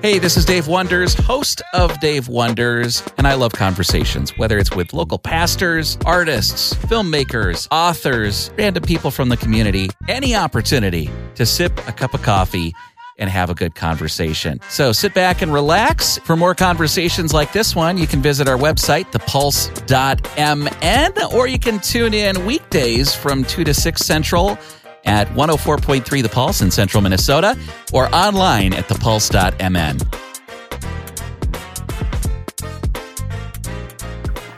Hey, this is Dave Wonders, host of Dave Wonders, and I love conversations, whether it's with local pastors, artists, filmmakers, authors, random people from the community, any opportunity to sip a cup of coffee and have a good conversation. So sit back and relax. For more conversations like this one, you can visit our website, thepulse.mn, or you can tune in weekdays from 2 to 6 Central at 104.3 The Pulse in central Minnesota or online at thepulse.mn.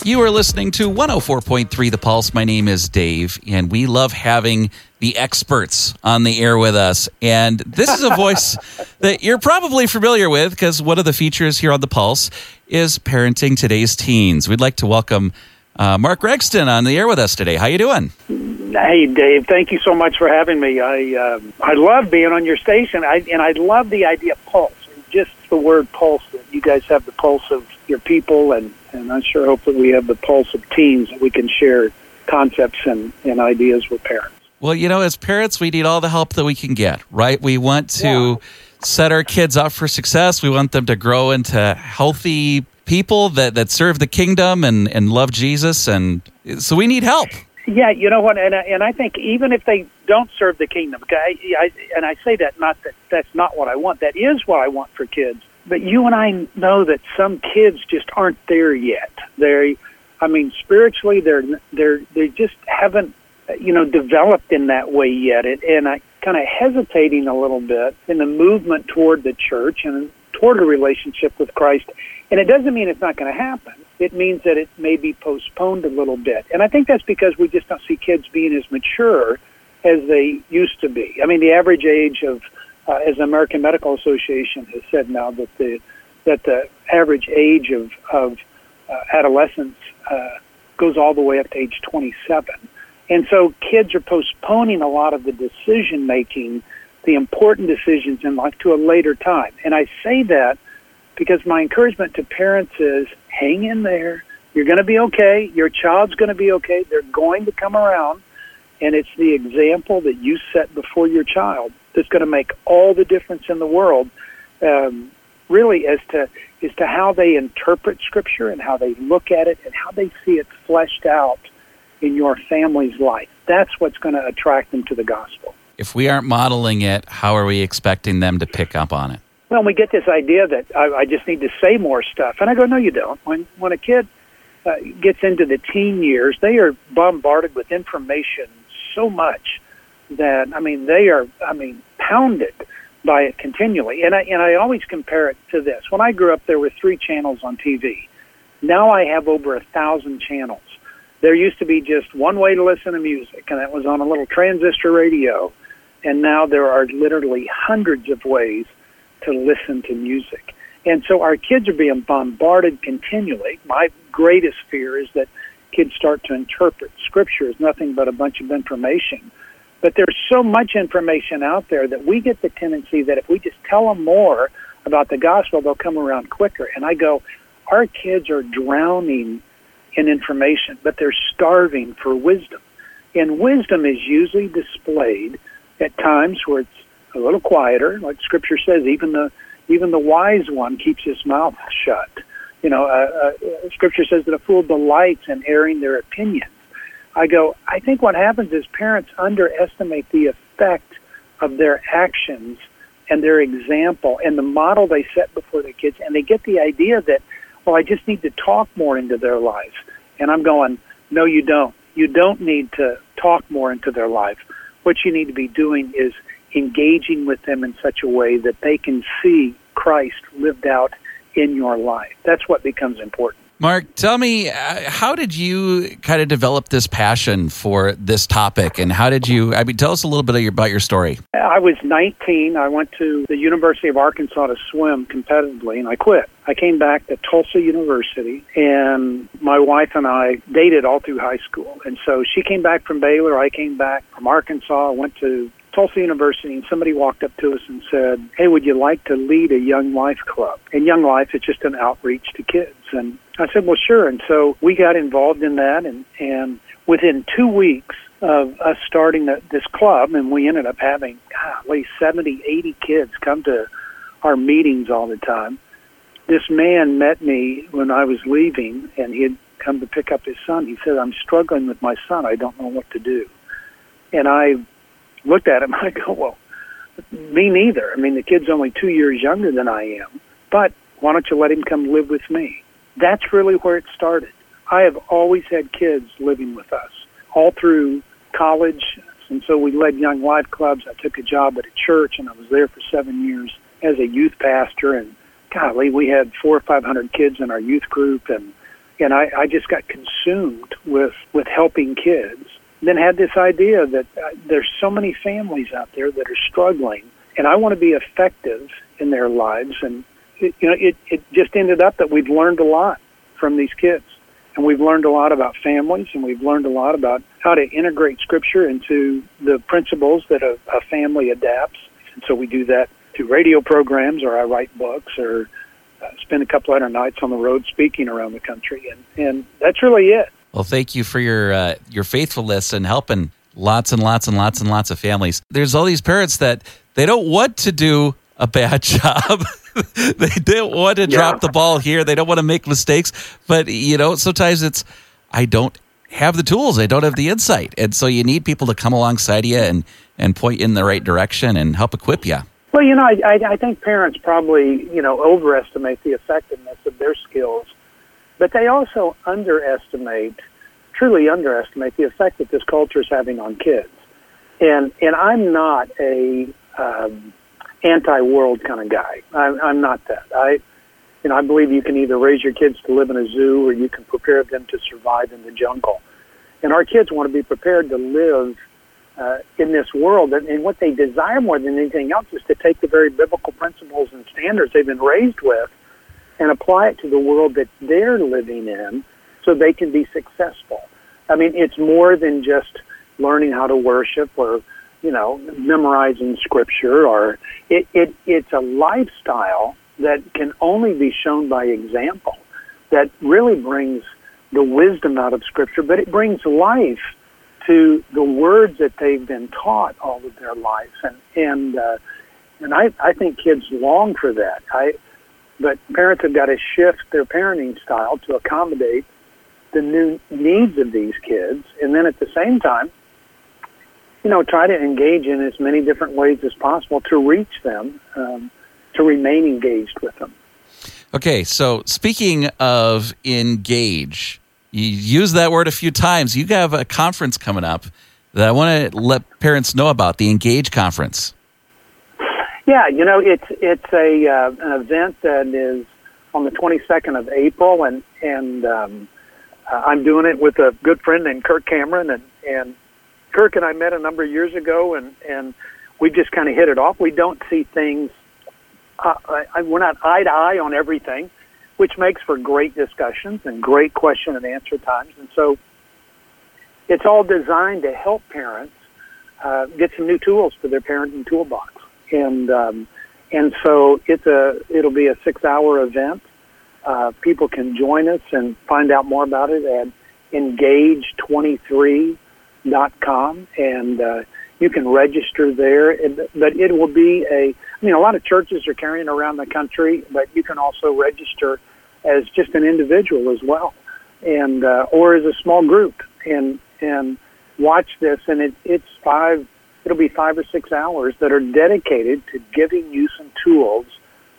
You are listening to 104.3 The Pulse. My name is Dave, and we love having the experts on the air with us. And this is a voice that you're probably familiar with because one of the features here on The Pulse is parenting today's teens. We'd like to welcome uh, Mark Gregston on the air with us today. How you doing? Hey, Dave. Thank you so much for having me. I uh, I love being on your station, I, and I love the idea of pulse. Just the word pulse. That you guys have the pulse of your people, and and I sure hope that we have the pulse of teens that we can share concepts and, and ideas with parents. Well, you know, as parents, we need all the help that we can get, right? We want to yeah. set our kids up for success. We want them to grow into healthy people that, that serve the kingdom and, and love Jesus. And so we need help. Yeah, you know what, and and I think even if they don't serve the kingdom, okay, I, and I say that not that that's not what I want. That is what I want for kids. But you and I know that some kids just aren't there yet. They, I mean, spiritually, they're they're they just haven't, you know, developed in that way yet. And, and I kind of hesitating a little bit in the movement toward the church and toward a relationship with Christ and it doesn't mean it's not going to happen. It means that it may be postponed a little bit. And I think that's because we just don't see kids being as mature as they used to be. I mean, the average age of, uh, as the American Medical Association has said now, that the that the average age of of uh, adolescence uh, goes all the way up to age 27. And so kids are postponing a lot of the decision making, the important decisions in life to a later time. And I say that because my encouragement to parents is hang in there. You're going to be okay. Your child's going to be okay. They're going to come around. And it's the example that you set before your child that's going to make all the difference in the world, um, really, as to as to how they interpret Scripture and how they look at it and how they see it fleshed out in your family's life. That's what's going to attract them to the gospel. If we aren't modeling it, how are we expecting them to pick up on it? well, we get this idea that I, I just need to say more stuff, and I go, no, you don't. When when a kid uh, gets into the teen years, they are bombarded with information so much that I mean they are I mean pounded by it continually. And I and I always compare it to this. When I grew up, there were three channels on TV. Now I have over a thousand channels. There used to be just one way to listen to music, and that was on a little transistor radio. And now there are literally hundreds of ways to listen to music. And so our kids are being bombarded continually. My greatest fear is that kids start to interpret scripture as nothing but a bunch of information. But there's so much information out there that we get the tendency that if we just tell them more about the gospel, they'll come around quicker. And I go, our kids are drowning in information, but they're starving for wisdom. And wisdom is usually displayed at times where it's a little quieter, like Scripture says. Even the even the wise one keeps his mouth shut. You know, uh, uh, Scripture says that a fool delights in airing their opinions. I go. I think what happens is parents underestimate the effect of their actions and their example and the model they set before their kids, and they get the idea that, well, I just need to talk more into their lives. And I'm going, no, you don't. You don't need to talk more into their life. What you need to be doing is engaging with them in such a way that they can see Christ lived out in your life. That's what becomes important. Mark, tell me, uh, how did you kind of develop this passion for this topic, and how did you? I mean, tell us a little bit your, about your story. I was 19. I went to the University of Arkansas to swim competitively, and I quit. I came back to Tulsa University, and my wife and I dated all through high school. And so she came back from Baylor. I came back from Arkansas. Went to Tulsa University, and somebody walked up to us and said, "Hey, would you like to lead a Young Life Club?" And Young Life is just an outreach to kids. And I said, "Well, sure." And so we got involved in that, and and within two weeks of us starting the, this club, and we ended up having at least 70, 80 kids come to our meetings all the time. This man met me when I was leaving, and he had come to pick up his son. He said, "I'm struggling with my son. I don't know what to do." And I looked at him. I go, "Well, me neither. I mean, the kid's only two years younger than I am, but why don't you let him come live with me?" That's really where it started. I have always had kids living with us all through college, and so we led young life clubs. I took a job at a church, and I was there for seven years as a youth pastor. And golly, we had four or five hundred kids in our youth group, and and I, I just got consumed with with helping kids. Then had this idea that uh, there's so many families out there that are struggling, and I want to be effective in their lives. And it, you know, it it just ended up that we've learned a lot from these kids, and we've learned a lot about families, and we've learned a lot about how to integrate Scripture into the principles that a, a family adapts. And so we do that through radio programs, or I write books, or uh, spend a couple of hundred nights on the road speaking around the country, and and that's really it. Well, thank you for your uh, your faithfulness and helping lots and lots and lots and lots of families. There's all these parents that they don't want to do a bad job. they don't want to drop the ball here. They don't want to make mistakes. But you know, sometimes it's I don't have the tools. I don't have the insight, and so you need people to come alongside you and and point in the right direction and help equip you. Well, you know, I, I, I think parents probably, you know, overestimate the effectiveness of their skills, but they also underestimate, truly underestimate the effect that this culture is having on kids. And and I'm not a um, anti-world kind of guy. I'm, I'm not that. I, you know, I believe you can either raise your kids to live in a zoo or you can prepare them to survive in the jungle. And our kids want to be prepared to live uh, in this world. And, and what they desire more than anything else is to take the very biblical principles and standards they've been raised with and apply it to the world that they're living in so they can be successful. I mean, it's more than just learning how to worship or, you know, memorizing scripture or it, it, it's a lifestyle that can only be shown by example that really brings the wisdom out of scripture, but it brings life to the words that they've been taught all of their lives, and and uh, and I I think kids long for that. I but parents have got to shift their parenting style to accommodate the new needs of these kids, and then at the same time, you know, try to engage in as many different ways as possible to reach them, um, to remain engaged with them. Okay, so speaking of engage, you use that word a few times. You have a conference coming up that I want to let parents know about the Engage Conference. Yeah, you know it's it's a uh, an event that is on the 22nd of April, and and um, uh, I'm doing it with a good friend named Kirk Cameron, and and Kirk and I met a number of years ago, and and we just kind of hit it off. We don't see things. Uh, I, we're not eye to eye on everything, which makes for great discussions and great question and answer times. And so it's all designed to help parents uh, get some new tools for their parenting toolbox. And um, and so it's a it'll be a six hour event. Uh, people can join us and find out more about it at engage23.com and uh, you can register there. But it will be a, I mean, a lot of churches are carrying around the country, but you can also register as just an individual as well, and uh, or as a small group, and and watch this. And it, it's five. It'll be five or six hours that are dedicated to giving you some tools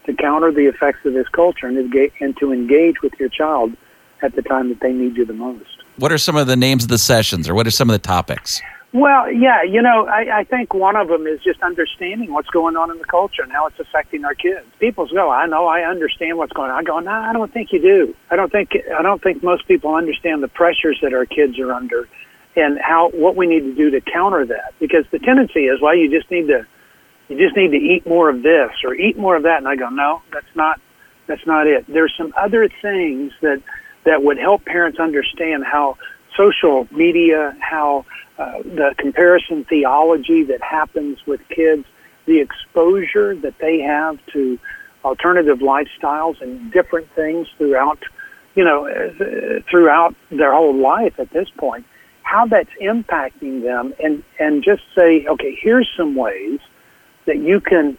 to counter the effects of this culture and to, and to engage with your child at the time that they need you the most. What are some of the names of the sessions, or what are some of the topics? Well, yeah, you know, I, I think one of them is just understanding what's going on in the culture and how it's affecting our kids. People go, oh, I know, I understand what's going on. I go, no, I don't think you do. I don't think I don't think most people understand the pressures that our kids are under, and how what we need to do to counter that. Because the tendency is, well, you just need to, you just need to eat more of this or eat more of that. And I go, no, that's not, that's not it. There's some other things that that would help parents understand how social media, how uh, the comparison theology that happens with kids, the exposure that they have to alternative lifestyles and different things throughout, you know, uh, throughout their whole life at this point, how that's impacting them, and and just say, okay, here's some ways that you can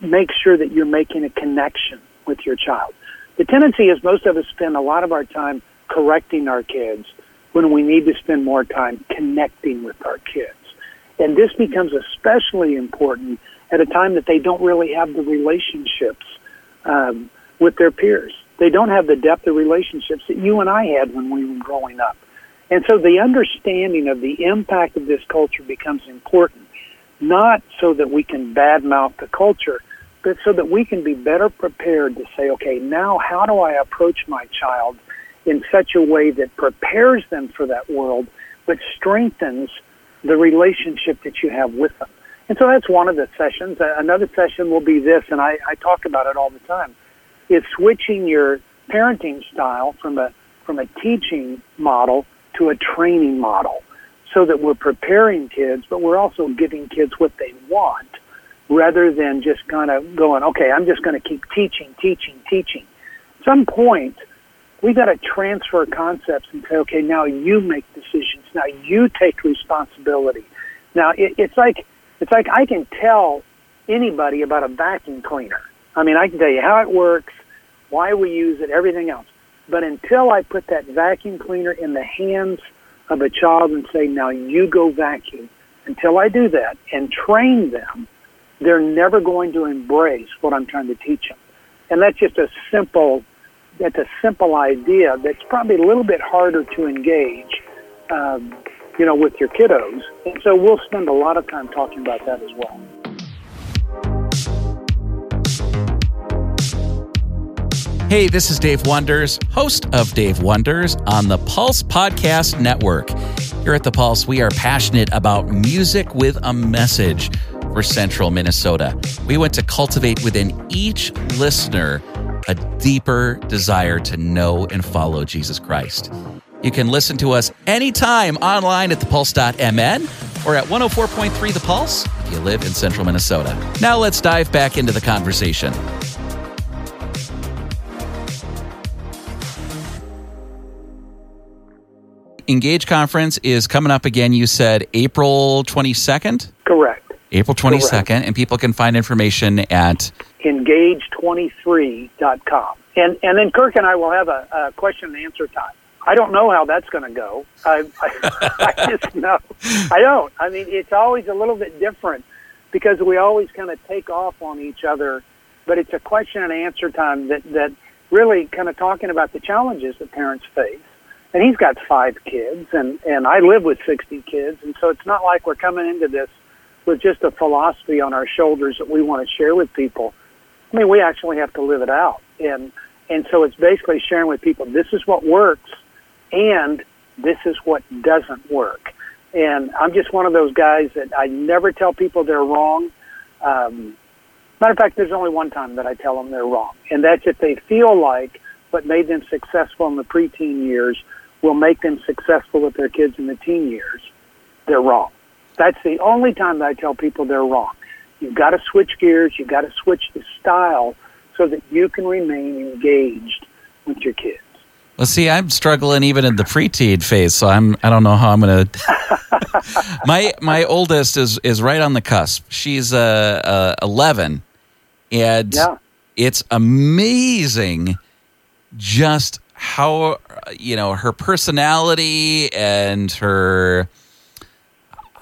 make sure that you're making a connection with your child. The tendency is most of us spend a lot of our time correcting our kids when we need to spend more time connecting with our kids. And this becomes especially important at a time that they don't really have the relationships um, with their peers. They don't have the depth of relationships that you and I had when we were growing up. And so the understanding of the impact of this culture becomes important, not so that we can badmouth the culture, but so that we can be better prepared to say, okay, now how do I approach my child in such a way that prepares them for that world, but strengthens the relationship that you have with them? And so that's one of the sessions. Another session will be this, and I, I talk about it all the time, is switching your parenting style from a from a teaching model to a training model so that we're preparing kids, but we're also giving kids what they want rather than just kind of going, okay, I'm just going to keep teaching, teaching, teaching. At some point, we got to transfer concepts and say, okay, now you make decisions. Now you take responsibility. Now it, it's like it's like I can tell anybody about a vacuum cleaner. I mean, I can tell you how it works, why we use it, everything else. But until I put that vacuum cleaner in the hands of a child and say, now you go vacuum, until I do that and train them, they're never going to embrace what I'm trying to teach them. And that's just a simple, that's a simple idea that's probably a little bit harder to engage, um, you know, with your kiddos. And so we'll spend a lot of time talking about that as well. Hey, this is Dave Wonders, host of Dave Wonders on the Pulse Podcast Network. Here at the Pulse, we are passionate about music with a message for central Minnesota. We want to cultivate within each listener a deeper desire to know and follow Jesus Christ. You can listen to us anytime online at thepulse.mn or at 104.3 The Pulse if you live in central Minnesota. Now let's dive back into the conversation. Engage conference is coming up again. You said April 22nd? Correct. April 22nd, Correct. and people can find information at engage23.com. And, and then Kirk and I will have a, a question and answer time. I don't know how that's going to go. I, I, I just know. I don't. I mean, it's always a little bit different because we always kind of take off on each other, but it's a question and answer time that, that really kind of talking about the challenges that parents face. And he's got five kids, and, and I live with 60 kids, and so it's not like we're coming into this with just a philosophy on our shoulders that we want to share with people. I mean, we actually have to live it out. And, and so it's basically sharing with people, this is what works and this is what doesn't work. And I'm just one of those guys that I never tell people they're wrong. Um, matter of fact, there's only one time that I tell them they're wrong. And that's if they feel like what made them successful in the preteen years will make them successful with their kids in the teen years, they're wrong. That's the only time that I tell people they're wrong. You've got to switch gears. You've got to switch the style so that you can remain engaged with your kids. Well, see, I'm struggling even in the preteen phase, so I'm I don't know how I'm gonna. my my oldest is is right on the cusp. She's uh, uh 11, and yeah. it's amazing just how you know her personality and her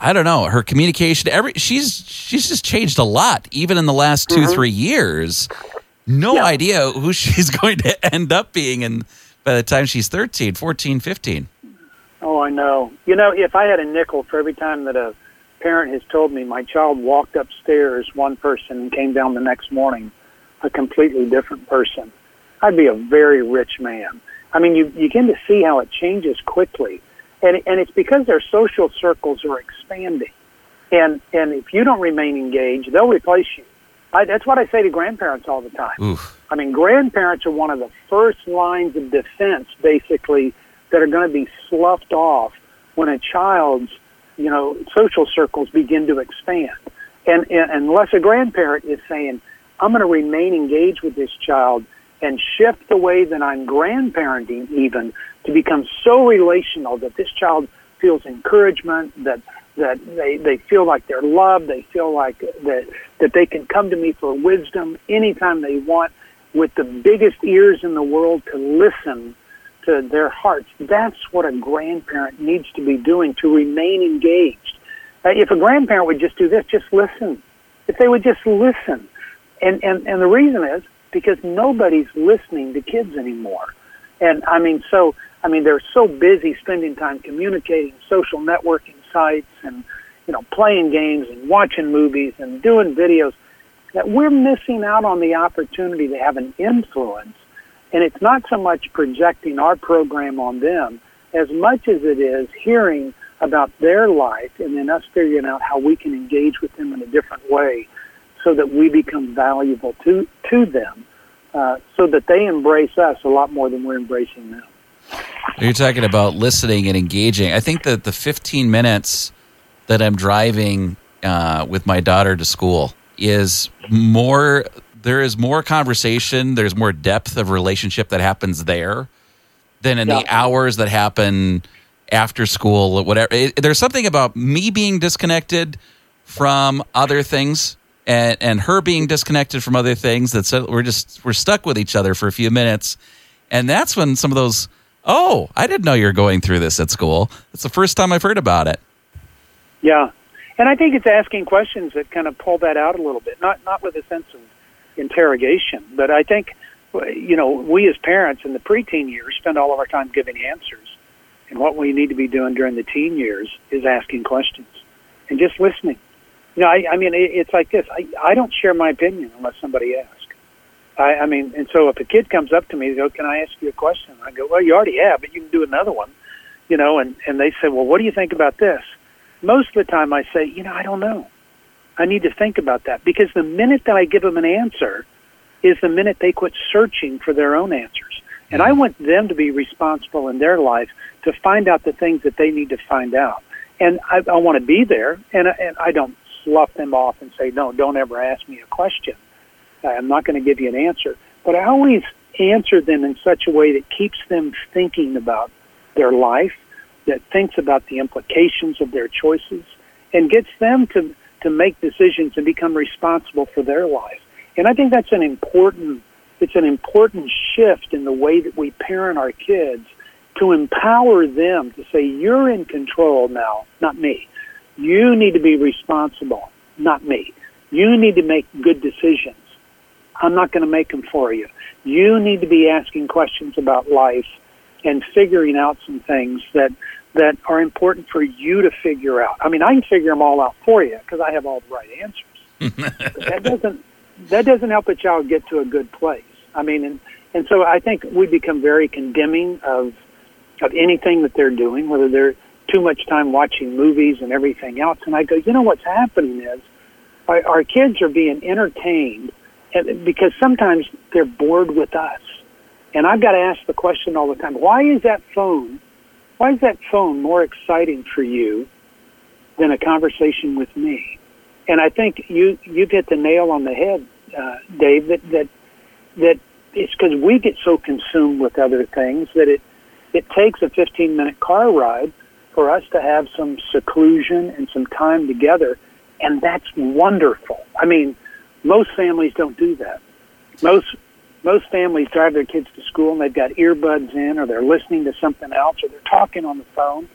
I don't know her communication. Every she's she's just changed a lot, even in the last 2 mm-hmm. three years. No yeah. idea who she's going to end up being, and by the time she's 13, 14, 15. Oh, I know. You know, if I had a nickel for every time that a parent has told me my child walked upstairs one person and came down the next morning a completely different person, I'd be a very rich man. I mean, you you begin to see how it changes quickly and and it's because their social circles are expanding, and and if you don't remain engaged, they'll replace you. I, that's what I say to grandparents all the time. Oof. I mean, grandparents are one of the first lines of defense, basically, that are going to be sloughed off when a child's you know social circles begin to expand. And, and unless a grandparent is saying, "I'm going to remain engaged with this child," and shift the way that I'm grandparenting even to become so relational that this child feels encouragement, that that they, they feel like they're loved, they feel like that that they can come to me for wisdom anytime they want with the biggest ears in the world to listen to their hearts. That's what a grandparent needs to be doing to remain engaged. Uh, if a grandparent would just do this, just listen. If they would just listen. And, and, and the reason is because nobody's listening to kids anymore. And I mean, so, I mean, they're so busy spending time communicating, social networking sites, and, you know, playing games and watching movies and doing videos that we're missing out on the opportunity to have an influence. And it's not so much projecting our program on them as much as it is hearing about their life and then us figuring out how we can engage with them in a different way so that we become valuable to, to them, uh, so that they embrace us a lot more than we're embracing them. You're talking about listening and engaging. I think that the 15 minutes that I'm driving uh, with my daughter to school is more there is more conversation there's more depth of relationship that happens there than in yeah. the hours that happen after school whatever it, there's something about me being disconnected from other things and and her being disconnected from other things that we're just we're stuck with each other for a few minutes. And that's when some of those oh i didn't know you're going through this at school. It's the first time i've heard about it. Yeah. And I think it's asking questions that kind of pull that out a little bit, not not with a sense of interrogation, but I think you know we as parents in the preteen years spend all of our time giving answers, and what we need to be doing during the teen years is asking questions and just listening. You know, I, I mean, it, it's like this. I I don't share my opinion unless somebody asks. I, I mean, and so if a kid comes up to me, they go, "Can I ask you a question?" I go, "Well, you already have, but you can do another one." You know, and and they say, "Well, what do you think about this?" most of the time I say, you know, I don't know. I need to think about that because the minute that I give them an answer is the minute they quit searching for their own answers. And I mm-hmm. want them to be responsible in their life to find out the things that they need to find out. And I, I want to be there, and, and I don't slough them off and say, no, don't ever ask me a question. I'm not going to give you an answer. But I always answer them in such a way that keeps them thinking about their life that thinks about the implications of their choices and gets them to, to make decisions and become responsible for their life. And I think that's an important it's an important shift in the way that we parent our kids to empower them to say, You're in control now, not me. You need to be responsible, not me. You need to make good decisions. I'm not going to make them for you. You need to be asking questions about life and figuring out some things that that are important for you to figure out. I mean, I can figure them all out for you because I have all the right answers. that doesn't that doesn't help a child get to a good place. I mean, and and so I think we become very condemning of of anything that they're doing, whether they're too much time watching movies and everything else. And I go, you know, what's happening is our, our kids are being entertained and, because sometimes they're bored with us. And I've got to ask the question all the time: Why is that phone? Why is that phone more exciting for you than a conversation with me? And I think you you get the nail on the head, uh, Dave. That that that it's because we get so consumed with other things that it it takes a 15 minute car ride for us to have some seclusion and some time together, and that's wonderful. I mean, most families don't do that. Most most families drive their kids to school and they've got earbuds in or they're listening to something else or they're talking on the phone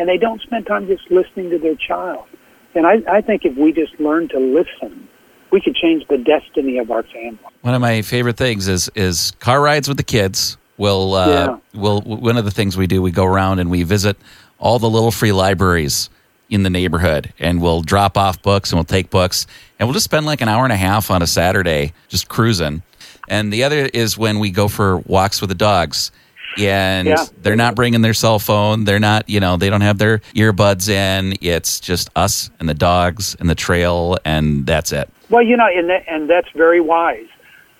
and they don't spend time just listening to their child. And I, I think if we just learn to listen, we could change the destiny of our family. One of my favorite things is is car rides with the kids. We'll, uh, yeah. we'll, one of the things we do, we go around and we visit all the little free libraries in the neighborhood and we'll drop off books and we'll take books and we'll just spend like an hour and a half on a Saturday just cruising and the other is when we go for walks with the dogs and yeah. they're not bringing their cell phone. They're not, you know, they don't have their earbuds in. It's just us and the dogs and the trail, and that's it. Well, you know, and that, and that's very wise.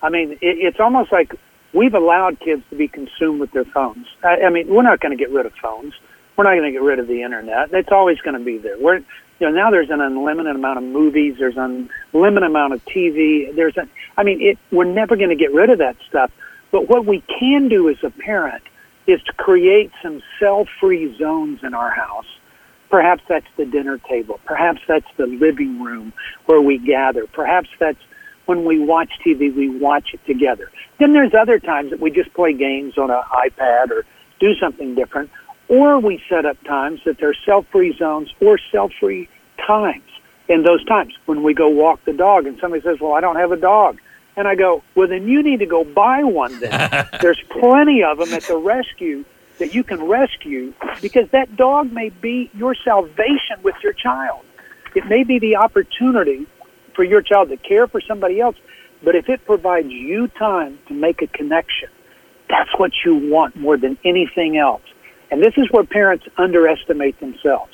I mean, it, it's almost like we've allowed kids to be consumed with their phones. I, I mean, we're not going to get rid of phones. We're not going to get rid of the internet. It's always going to be there. We're you know, now there's an unlimited amount of movies, there's an unlimited amount of TV. There's a, I mean, it, we're never going to get rid of that stuff. But what we can do as a parent is to create some cell-free zones in our house. Perhaps that's the dinner table. Perhaps that's the living room where we gather. Perhaps that's when we watch TV, we watch it together. Then there's other times that we just play games on an iPad or do something different. Or we set up times that they're self-free zones or self-free times. In those times when we go walk the dog and somebody says, well, I don't have a dog. And I go, well, then you need to go buy one then. There's plenty of them at the rescue that you can rescue because that dog may be your salvation with your child. It may be the opportunity for your child to care for somebody else, but if it provides you time to make a connection, that's what you want more than anything else. And this is where parents underestimate themselves.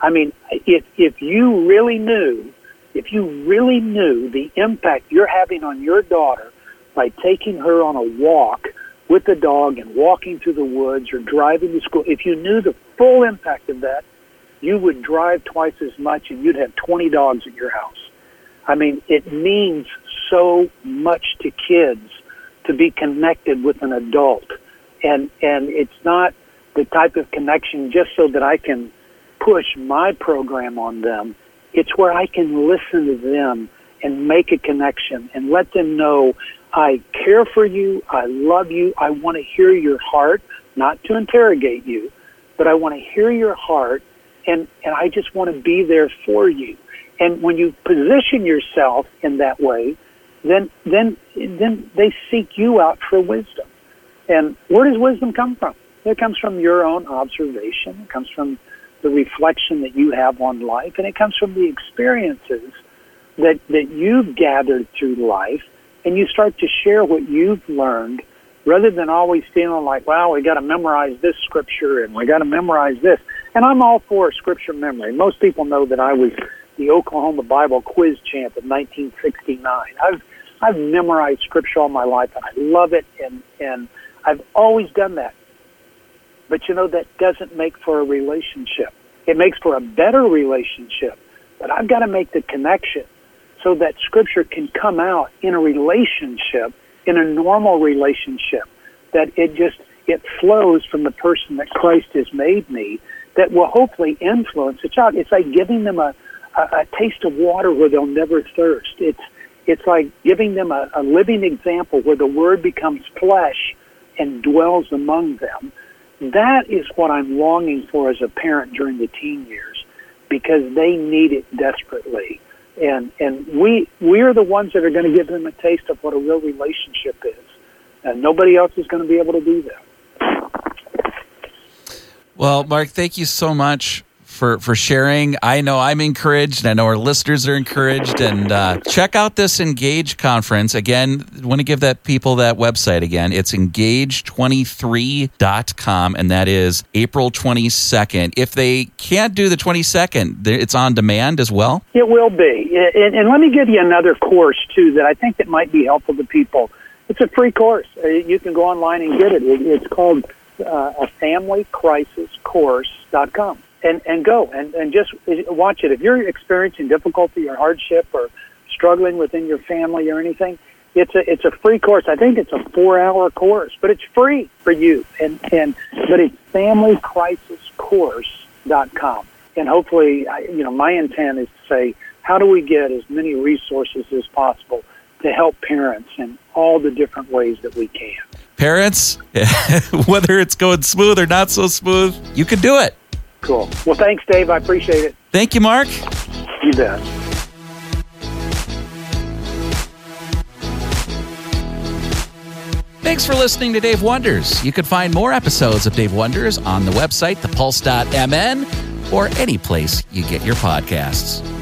I mean, if, if you really knew, if you really knew the impact you're having on your daughter by taking her on a walk with the dog and walking through the woods or driving to school, if you knew the full impact of that, you would drive twice as much and you'd have 20 dogs at your house. I mean, it means so much to kids to be connected with an adult. And, and it's not the type of connection just so that I can push my program on them. It's where I can listen to them and make a connection and let them know I care for you, I love you, I want to hear your heart, not to interrogate you, but I want to hear your heart and, and I just want to be there for you. And when you position yourself in that way, then then then they seek you out for wisdom. And where does wisdom come from? It comes from your own observation. It comes from the reflection that you have on life, and it comes from the experiences that that you've gathered through life, and you start to share what you've learned, rather than always feeling like, "Well, we got to memorize this scripture and we got to memorize this." And I'm all for scripture memory. Most people know that I was the Oklahoma Bible quiz champ in 1969. I've I've memorized scripture all my life, and I love it, and and I've always done that. But you know that doesn't make for a relationship. It makes for a better relationship. But I've got to make the connection so that scripture can come out in a relationship, in a normal relationship, that it just it flows from the person that Christ has made me that will hopefully influence the child. It's like giving them a a, a taste of water where they'll never thirst. It's it's like giving them a, a living example where the word becomes flesh and dwells among them. That is what I'm longing for as a parent during the teen years because they need it desperately. And and we we're the ones that are going to give them a taste of what a real relationship is. And nobody else is going to be able to do that. Well, Mark, thank you so much for for sharing. I know I'm encouraged. I know our listeners are encouraged. And uh, check out this Engage conference again. Want to give that people that website again? It's engage23.com, and that is April 22nd. If they can't do the 22nd, it's on demand as well. It will be. And, and let me give you another course too that I think that might be helpful to people. It's a free course. Uh, you can go online and get it. It's called uh, a familycrisiscourse.com and and go and and just watch it. If you're experiencing difficulty or hardship or struggling within your family or anything, it's a it's a free course. I think it's a four hour course, but it's free for you. And and but it's familycrisiscourse.com. And hopefully, you know, my intent is to say, how do we get as many resources as possible to help parents in all the different ways that we can. Parents, whether it's going smooth or not so smooth, you can do it. Cool. Well, thanks, Dave. I appreciate it. Thank you, Mark. You bet. Thanks for listening to Dave Wonders. You can find more episodes of Dave Wonders on the website, thepulse.mn, or any place you get your podcasts.